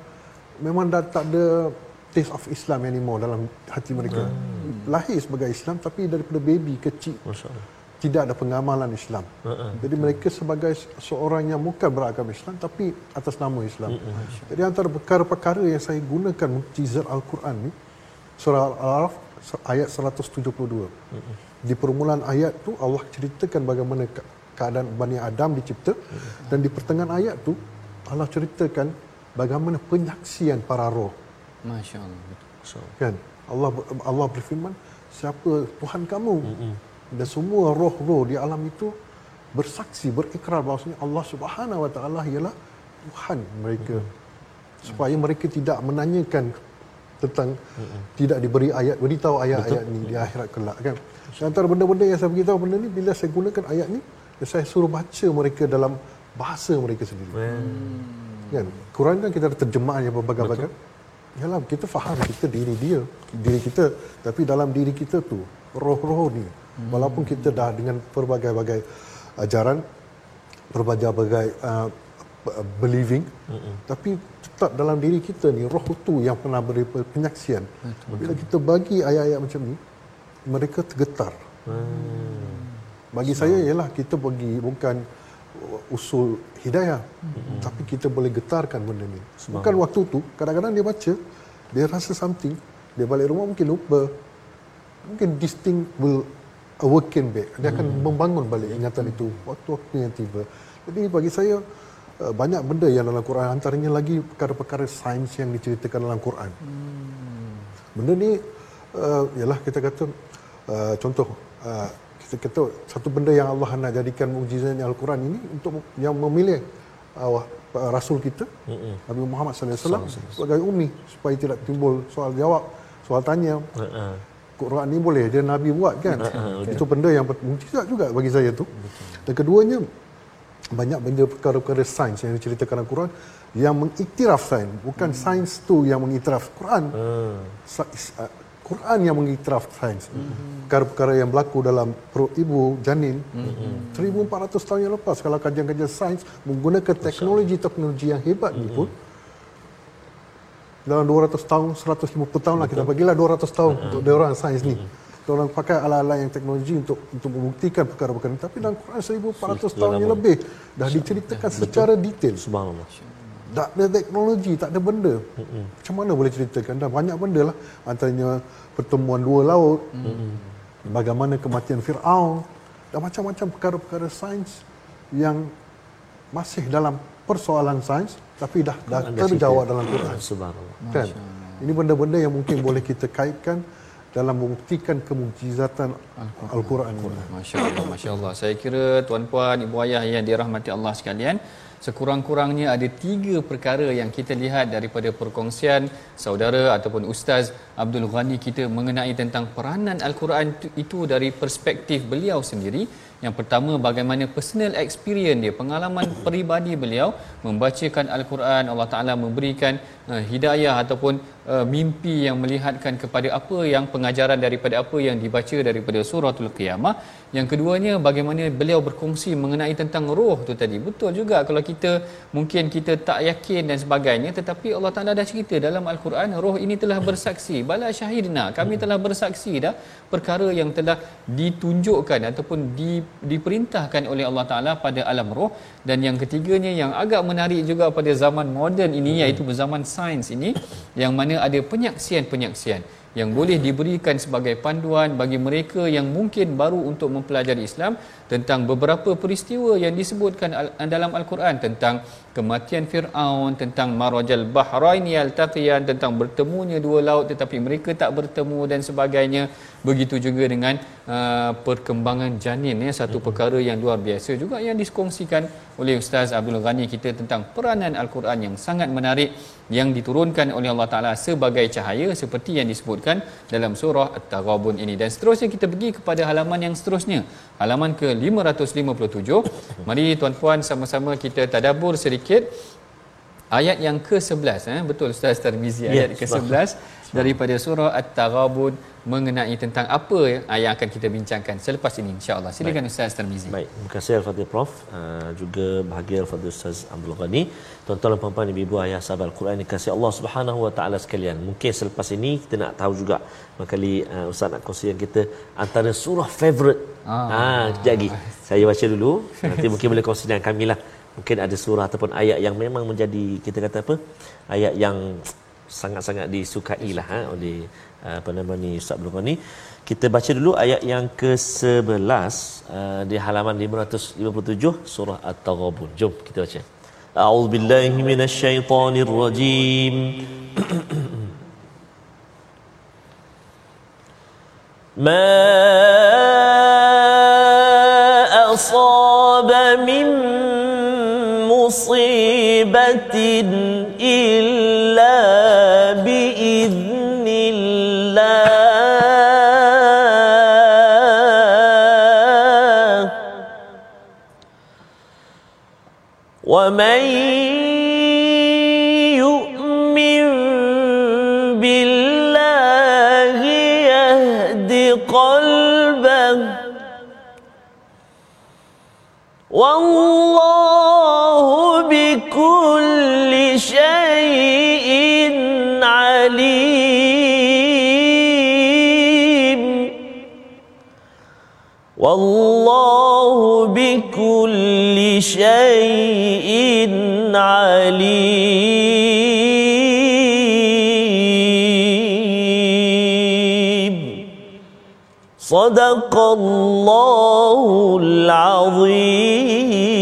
memang dah tak ada taste of Islam anymore dalam hati mereka mm. lahir sebagai Islam tapi daripada baby kecil tidak ada pengamalan Islam. Uh-uh. Jadi mereka sebagai seorang yang bukan beragama Islam tapi atas nama Islam. Uh-uh. Jadi antara perkara-perkara yang saya gunakan mukjizat Al-Quran ni surah Al-Araf ayat 172. Uh-uh. Di permulaan ayat tu Allah ceritakan bagaimana ke- keadaan Bani Adam dicipta uh-uh. dan di pertengahan ayat tu Allah ceritakan bagaimana penyaksian para roh. Masya Allah Allah. kan? Allah Allah berfirman siapa Tuhan kamu? Mm-hmm. dan semua roh-roh di alam itu bersaksi berikrar bahawasanya Allah Subhanahu wa taala ialah Tuhan mereka. Mm-hmm. supaya mereka tidak menanyakan tentang mm-hmm. tidak diberi ayat beritahu ayat-ayat ni di akhirat kelak kan? Dan antara benda-benda yang saya beritahu benda ni bila saya gunakan ayat ni saya suruh baca mereka dalam bahasa mereka sendiri kan? Quran kan kita ada terjemahannya berbagai-bagai Yalah kita faham kita diri dia diri kita. Tapi dalam diri kita tu roh-roh ni hmm. walaupun kita dah dengan pelbagai-bagai ajaran pelbagai-bagai uh, believing hmm. tapi tetap dalam diri kita ni roh tu yang pernah beri penyaksian. Betul, bila kita bagi ayat-ayat macam ni mereka tergetar. Hmm. bagi saya ialah kita bagi bukan usul hidayah. Hmm. tapi kita boleh getarkan benda ni. Bukan waktu tu. Kadang-kadang dia baca dia rasa something dia balik rumah mungkin lupa. Mungkin this thing will awaken back. Dia akan hmm. membangun balik ingatan itu waktu-waktu yang tiba. Jadi bagi saya uh, banyak benda yang dalam Quran antaranya lagi perkara-perkara sains yang diceritakan dalam Quran. Hmm. benda ni uh, ialah kita kata uh, contoh uh, kita kata satu benda yang Allah nak jadikan mukjizat Al-Quran ini untuk yang memilih uh, rasul kita mm-hmm. Nabi Muhammad sallallahu alaihi wasallam sebagai ummi supaya tidak timbul soal jawab soal tanya Uh-uh. Quran ni boleh dia nabi buat kan itu benda yang mukjizat juga bagi saya tu dan keduanya banyak benda perkara-perkara sains yang diceritakan dalam Quran yang mengiktiraf sains bukan hmm. sains tu yang mengiktiraf Quran hmm. Quran yang mengiktiraf sains hmm. perkara-perkara yang berlaku dalam perut ibu janin hmm. 1400 tahun yang lepas kalau kajian-kajian sains menggunakan teknologi-teknologi yang hebat hmm. ni pun dalam 200 tahun 150 tahun lah kita bagilah 200 tahun hmm. untuk dia orang sains ni hmm orang pakai alat-alat yang teknologi untuk untuk membuktikan perkara-perkara ini tapi dalam Quran 1400 tahun yang lebih dah diceritakan Betul. secara detail subhanallah tak ada teknologi tak ada benda. Mm-hmm. macam mana boleh ceritakan? Dah banyak benda lah. Antaranya pertemuan dua laut. Mm-hmm. bagaimana kematian Fir'aun. Dan macam-macam perkara-perkara sains yang masih dalam persoalan sains tapi dah dah terjawab dalam Quran. Subhanallah. Kan? Ini benda-benda yang mungkin boleh kita kaitkan dalam membuktikan kemujizatan Al-Quran. Al Masya Allah, Masya Allah. Saya kira tuan-puan, ibu ayah yang dirahmati Allah sekalian, sekurang-kurangnya ada tiga perkara yang kita lihat daripada perkongsian saudara ataupun ustaz Abdul Ghani kita mengenai tentang peranan Al-Quran itu dari perspektif beliau sendiri. Yang pertama bagaimana personal experience dia, pengalaman peribadi beliau membacakan Al-Quran, Allah Taala memberikan uh, hidayah ataupun uh, mimpi yang melihatkan kepada apa yang pengajaran daripada apa yang dibaca daripada suratul qiyamah. Yang keduanya bagaimana beliau berkongsi mengenai tentang roh tu tadi. Betul juga kalau kita mungkin kita tak yakin dan sebagainya tetapi Allah Taala dah cerita dalam Al-Quran roh ini telah bersaksi. Bala syahidna, kami telah bersaksi dah perkara yang telah ditunjukkan ataupun di diperintahkan oleh Allah Taala pada alam roh dan yang ketiganya yang agak menarik juga pada zaman moden ini hmm. iaitu zaman sains ini yang mana ada penyaksian-penyaksian yang boleh diberikan sebagai panduan bagi mereka yang mungkin baru untuk mempelajari Islam tentang beberapa peristiwa yang disebutkan dalam Al-Quran tentang kematian Fir'aun, tentang Marajal Bahrain Yaltaqiyan, tentang bertemunya dua laut tetapi mereka tak bertemu dan sebagainya. Begitu juga dengan uh, perkembangan janin ya satu perkara yang luar biasa juga yang dikongsikan oleh Ustaz Abdul Ghani. Kita tentang peranan Al-Quran yang sangat menarik yang diturunkan oleh Allah Taala sebagai cahaya seperti yang disebutkan dalam surah At-Taghabun ini. Dan seterusnya kita pergi kepada halaman yang seterusnya. Halaman ke 557 mari tuan-puan sama-sama kita tadabbur sedikit. Ayat yang ke-11 eh? Betul Ustaz Tarmizi ayat yeah, ke-11 daripada surah At-Taghabun mengenai tentang apa yang akan kita bincangkan selepas ini insya-Allah. Silakan Ustaz Tarmizi. Baik, terima kasih Al-Fadhil Prof. Uh, juga bahagia Al-Fadhil Ustaz Abdul Ghani. Tuan-tuan dan puan-puan ibu ayah sahabat Al-Quran dikasihi Allah Subhanahu wa taala sekalian. Mungkin selepas ini kita nak tahu juga kali uh, Ustaz nak kongsikan kita antara surah favorite. Ah, ah kejap lagi. Saya baca dulu. Nanti mungkin boleh kongsi dengan kami lah. Mungkin ada surah ataupun ayat yang memang menjadi kita kata apa? Ayat yang sangat-sangat disukai lah ha, oleh apa nama ni Ustaz Abdul ni. Kita baca dulu ayat yang ke-11 uh, di halaman 557 surah At-Taghabun. Jom kita baca. A'udzu billahi minasyaitonir rajim Ma asaba min بكل شيء عليم. صدق الله العظيم.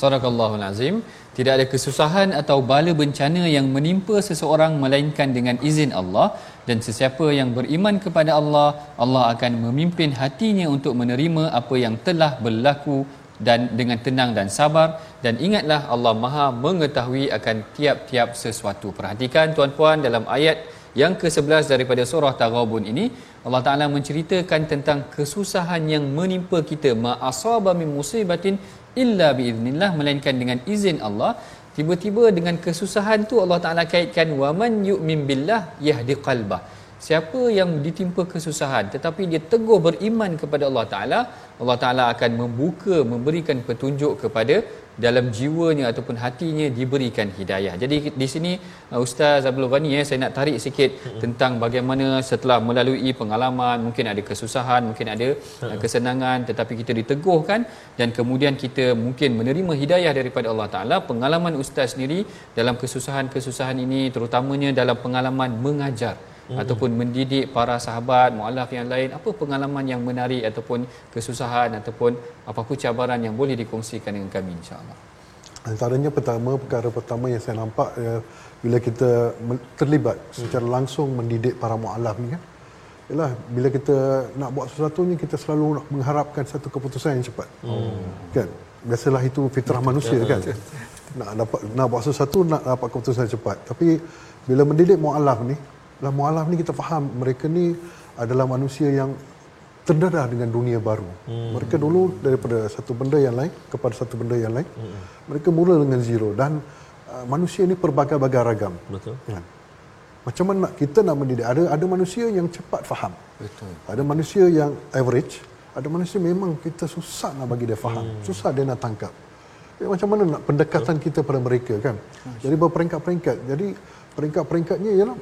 Sadaqallahul Azim. Tidak ada kesusahan atau bala bencana yang menimpa seseorang Melainkan dengan izin Allah. Dan sesiapa yang beriman kepada Allah Allah akan memimpin hatinya untuk menerima apa yang telah berlaku dan dengan tenang dan sabar. Dan ingatlah Allah Maha mengetahui akan tiap-tiap sesuatu. Perhatikan tuan-puan dalam ayat yang ke-11 daripada surah Taghabun ini Allah Taala menceritakan tentang kesusahan yang menimpa kita. Ma'asaba min musibatin illa biiznillah melainkan dengan izin Allah. Tiba-tiba dengan kesusahan tu Allah Taala kaitkan wa man yu'min billah yahdi qalbah. Siapa yang ditimpa kesusahan tetapi dia teguh beriman kepada Allah Taala Allah Taala akan membuka memberikan petunjuk kepada dalam jiwanya ataupun hatinya diberikan hidayah. Jadi di sini uh, Ustaz Abdul Ghani ya saya nak tarik sikit hmm. tentang bagaimana setelah melalui pengalaman mungkin ada kesusahan, mungkin ada hmm. kesenangan tetapi kita diteguhkan dan kemudian kita mungkin menerima hidayah daripada Allah Taala. Pengalaman Ustaz sendiri dalam kesusahan-kesusahan ini terutamanya dalam pengalaman mengajar hmm. Ataupun mendidik para sahabat mualaf yang lain apa pengalaman yang menarik ataupun kesusahan ataupun apa-apa cabaran yang boleh dikongsikan dengan kami insyaallah. Antaranya pertama perkara pertama yang saya nampak ya, bila kita terlibat secara langsung mendidik para mualaf ni kan? Ialah bila kita nak buat sesuatu ni kita selalu nak mengharapkan satu keputusan yang cepat. Hmm. kan? Biasalah itu fitrah manusia kan? Nak dapat nak buat sesuatu nak dapat keputusan cepat. Tapi bila mendidik mualaf ni dalam mualaf ni kita faham mereka ni adalah manusia yang terdedah dengan dunia baru. Hmm. Mereka dulu daripada satu benda yang lain kepada satu benda yang lain. Hmm. Mereka mula dengan zero dan uh, manusia ini pelbagai-bagai ragam. Betul. Ya. Macam mana kita nak mendidik? Ada ada manusia yang cepat faham. Betul. Ada manusia yang average. Ada manusia memang kita susah nak bagi dia faham. Hmm. Susah dia nak tangkap. Ya, macam mana nak pendekatan Betul. kita pada mereka kan? Jadi berperingkat-peringkat. Jadi peringkat-peringkatnya ialah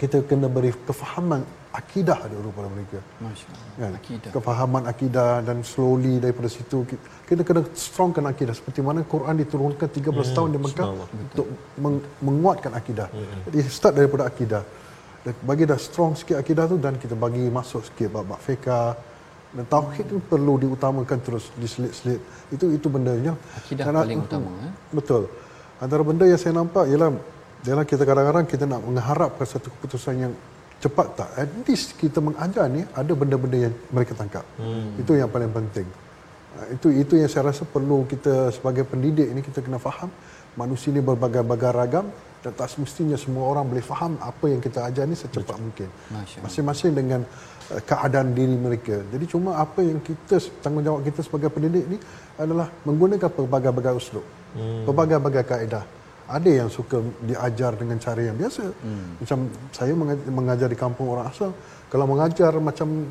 kita kena beri kefahaman akidah dulu pada mereka. Masya-Allah. Kan? Akidah. Kefahaman akidah dan slowly daripada situ kita kena strongkan akidah seperti mana Quran diturunkan 13 hmm, tahun di Mekah untuk meng, menguatkan akidah. Hmm. Jadi start daripada akidah. Dan bagi dah strong sikit akidah tu dan kita bagi masuk sikit bab-bab fiqh dan tauhid tu perlu diutamakan terus diselit-selit. Itu itu bendanya. Akidah Karena, paling utama eh? Betul. Antara benda yang saya nampak ialah dalam kita kadang-kadang kita nak mengharapkan satu keputusan yang cepat tak. At least kita mengajar ni ada benda-benda yang mereka tangkap. Hmm. itu yang paling penting. Ah, itu itu yang saya rasa perlu kita sebagai pendidik ini kita kena faham. Manusia ni berbagai-bagai ragam dan tak semestinya semua orang boleh faham apa yang kita ajar ni secepat Betul. mungkin masing-masing dengan uh, keadaan diri mereka. Jadi cuma apa yang kita tanggungjawab kita sebagai pendidik ni adalah menggunakan pelbagai-bagai uslub hmm. pelbagai-bagai kaedah ada yang suka diajar dengan cara yang biasa. Hmm. Macam saya mengajar di kampung orang asal, kalau mengajar macam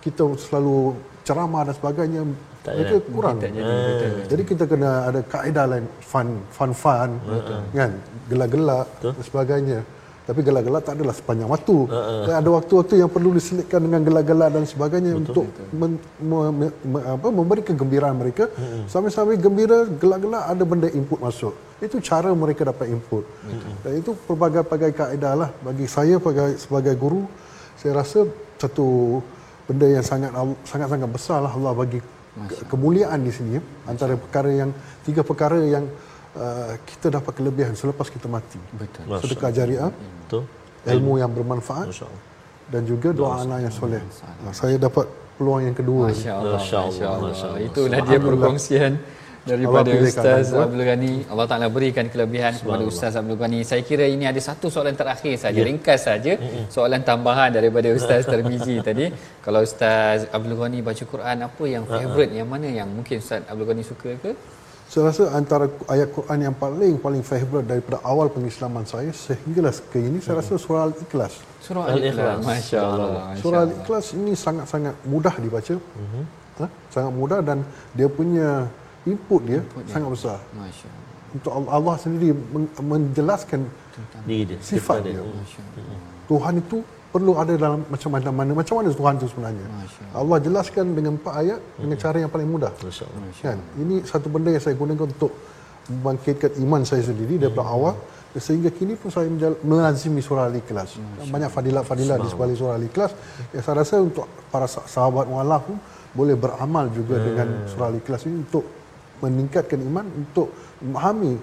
kita selalu ceramah dan sebagainya, tak mereka ya. kurang. Tak jadi, eh. jadi kita kena ada kaedah lain, fun, fun, fun, uh-huh. kan, gelak-gelak dan sebagainya. Tapi gelak-gelak tak adalah sepanjang waktu. Uh-uh. Ada waktu-waktu yang perlu diselitkan dengan gelak-gelak dan sebagainya betul, untuk betul. Men, me, me, me, apa, memberi kegembiraan mereka. Uh-uh. Sambil-sambil gembira, gelak-gelak ada benda input masuk. Itu cara mereka dapat input. Uh-uh. Dan itu pelbagai-bagai kaedah lah. Bagi saya sebagai, sebagai guru, saya rasa satu benda yang sangat sangat-sangat besar lah Allah bagi kemuliaan di sini. Antara perkara yang, tiga perkara yang Uh, kita dapat kelebihan selepas kita mati. Betul. Sedekah jariah. Betul. Ilmu yang bermanfaat. Dan juga doa anak yang soleh. Nah, saya dapat peluang yang kedua. Masya-Allah. Masya-Allah. Itulah dia perkongsian daripada Ustaz Abdul Ghani. Allah Taala berikan kelebihan kepada Ustaz Abdul Ghani. Saya kira ini ada satu soalan terakhir saja, ya. ringkas saja. Soalan tambahan daripada Ustaz Termizi tadi. Kalau Ustaz Abdul Ghani baca Quran, apa yang favorite? Yang mana yang mungkin Ustaz Abdul Ghani suka ke? Saya rasa antara ayat Quran yang paling paling favorite daripada awal pengislaman saya sehinggalah ke ini saya rasa surah Al-Ikhlas. Surah Al-Ikhlas. Masya-Allah. Surah Al-Ikhlas ini sangat-sangat mudah dibaca. Uh-huh. Ha? Sangat mudah dan dia punya input dia input sangat dia. besar. Masya-Allah. Untuk Allah sendiri menjelaskan dia, sifat dia. dia. Tuhan itu perlu ada dalam macam mana mana macam mana Tuhan itu sebenarnya. Allah jelaskan dengan empat ayat dengan cara yang paling mudah. Kan? Ini satu benda yang saya gunakan untuk membangkitkan iman saya sendiri daripada hmm. awal sehingga kini pun saya melazimi surah Al-Ikhlas. Banyak fadilat-fadilat di sebalik surah Al-Ikhlas yang saya rasa untuk para sahabat mualaf pun boleh beramal juga hmm. dengan surah Al-Ikhlas ini untuk meningkatkan iman untuk memahami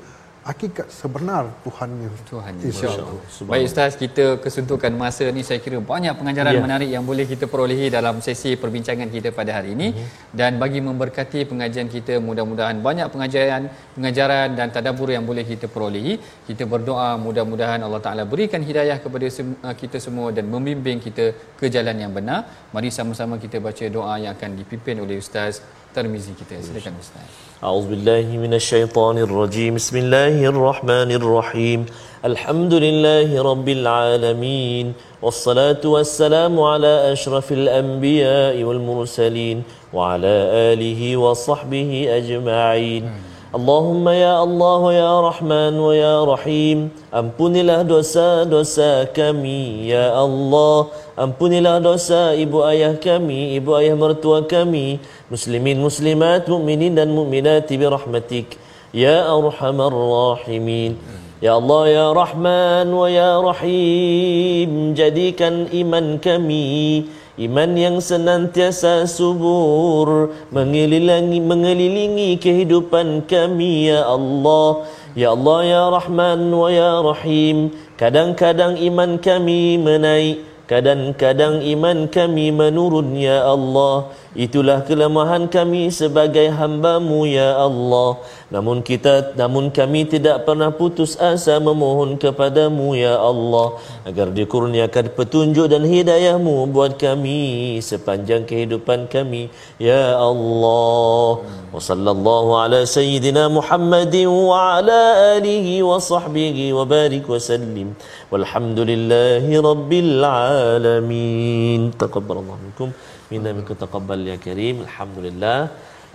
hakikat sebenar Tuhannya. Tuhan Insya-Allah. Baik Ustaz, kita kesuntukan masa ni saya kira banyak pengajaran Ya. menarik yang boleh kita perolehi dalam sesi perbincangan kita pada hari ini Mhm. dan bagi memberkati pengajian kita mudah-mudahan banyak pengajaran pengajaran dan tadabbur yang boleh kita perolehi. Kita berdoa mudah-mudahan Allah Taala berikan hidayah kepada uh, kita semua dan membimbing kita ke jalan yang benar. Mari sama-sama kita baca doa yang akan dipimpin oleh Ustaz Tarmizi kita. Silakan Ustaz. أعوذ بالله من الشيطان الرجيم. بسم الله الرحمن الرحيم. الحمد لله رب العالمين والصلاة والسلام على أشرف الأنبياء والمرسلين وعلى آله وصحبه أجمعين. Allahumma ya Allah ya Rahman wa ya Rahim. Ampunilah dosa-dosa kami ya Allah. Ampunilah dosa ibu ayah kami, ibu ayah mertua kami. Muslimin muslimat, mu'minin dan mu'minati birahmatik. Ya Arhamar Rahimin. Ya Allah ya Rahman wa ya Rahim. Jadikan iman kami. Iman yang senantiasa subur mengelilingi mengelilingi kehidupan kami ya Allah. Ya Allah ya Rahman wa ya Rahim. Kadang-kadang iman kami menaik kadang-kadang iman kami menurun ya Allah. Itulah kelemahan kami sebagai hamba-Mu ya Allah namun kita namun kami tidak pernah putus asa memohon kepadamu ya Allah agar dikurniakan petunjuk dan hidayahmu buat kami sepanjang kehidupan kami ya Allah. Wa sallallahu ala sayyidina Muhammadin wa ala alihi wa sahbihi wa barik wa sallim. Walhamdulillahi rabbil alamin. Taqabbalallahu minkum. Minna minkum taqabbal ya karim. Alhamdulillah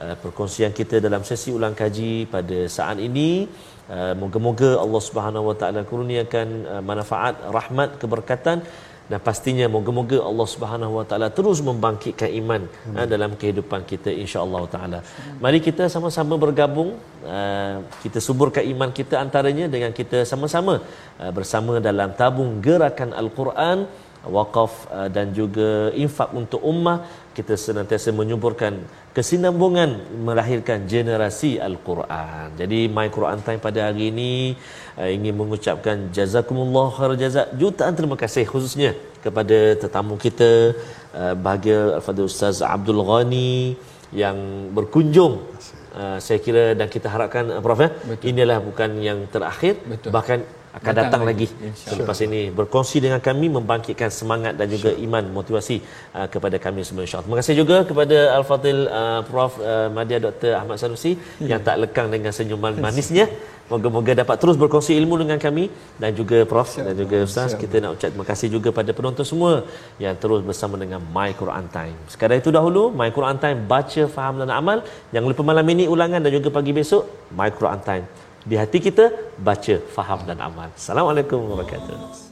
uh, perkongsian kita dalam sesi ulang kaji pada saat ini uh, moga-moga Allah Subhanahu wa taala kurniakan uh, manfaat rahmat keberkatan dan pastinya moga-moga Allah Subhanahu wa taala terus membangkitkan iman hmm. uh, dalam kehidupan kita insya-Allah taala. Mari kita sama-sama bergabung uh, kita suburkan iman kita antaranya dengan kita sama-sama uh, bersama dalam tabung gerakan al-Quran wakaf dan juga infak untuk ummah kita senantiasa menyuburkan kesinambungan melahirkan generasi al-Quran. Jadi My Quran Time pada hari ini uh, ingin mengucapkan jazakumullah khair jazak jutaan terima kasih khususnya kepada tetamu kita uh, bahagia Al-Fadhil Ustaz Abdul Ghani yang berkunjung Uh, saya kira dan kita harapkan uh, Prof ya, inilah bukan yang terakhir Betul. bahkan akan datang, Datang lagi, lagi, insya selepas ini berkongsi dengan kami membangkitkan semangat dan juga iman motivasi uh, kepada kami semua insyaallah. Terima kasih juga kepada Al-Fadhil uh, Prof uh, Madya Dr. Ahmad Sanusi yang tak lekang dengan senyuman manisnya. Moga-moga dapat terus berkongsi ilmu dengan kami dan juga Prof dan juga Ustaz. Kita nak ucap terima kasih juga pada penonton semua yang terus bersama dengan My Quran Time. Sekadar itu dahulu My Quran Time baca, faham dan amal. Jangan lupa malam ini ulangan dan juga pagi besok My Quran Time. Di hati kita baca, faham dan amal. Assalamualaikum warahmatullahi wabarakatuh.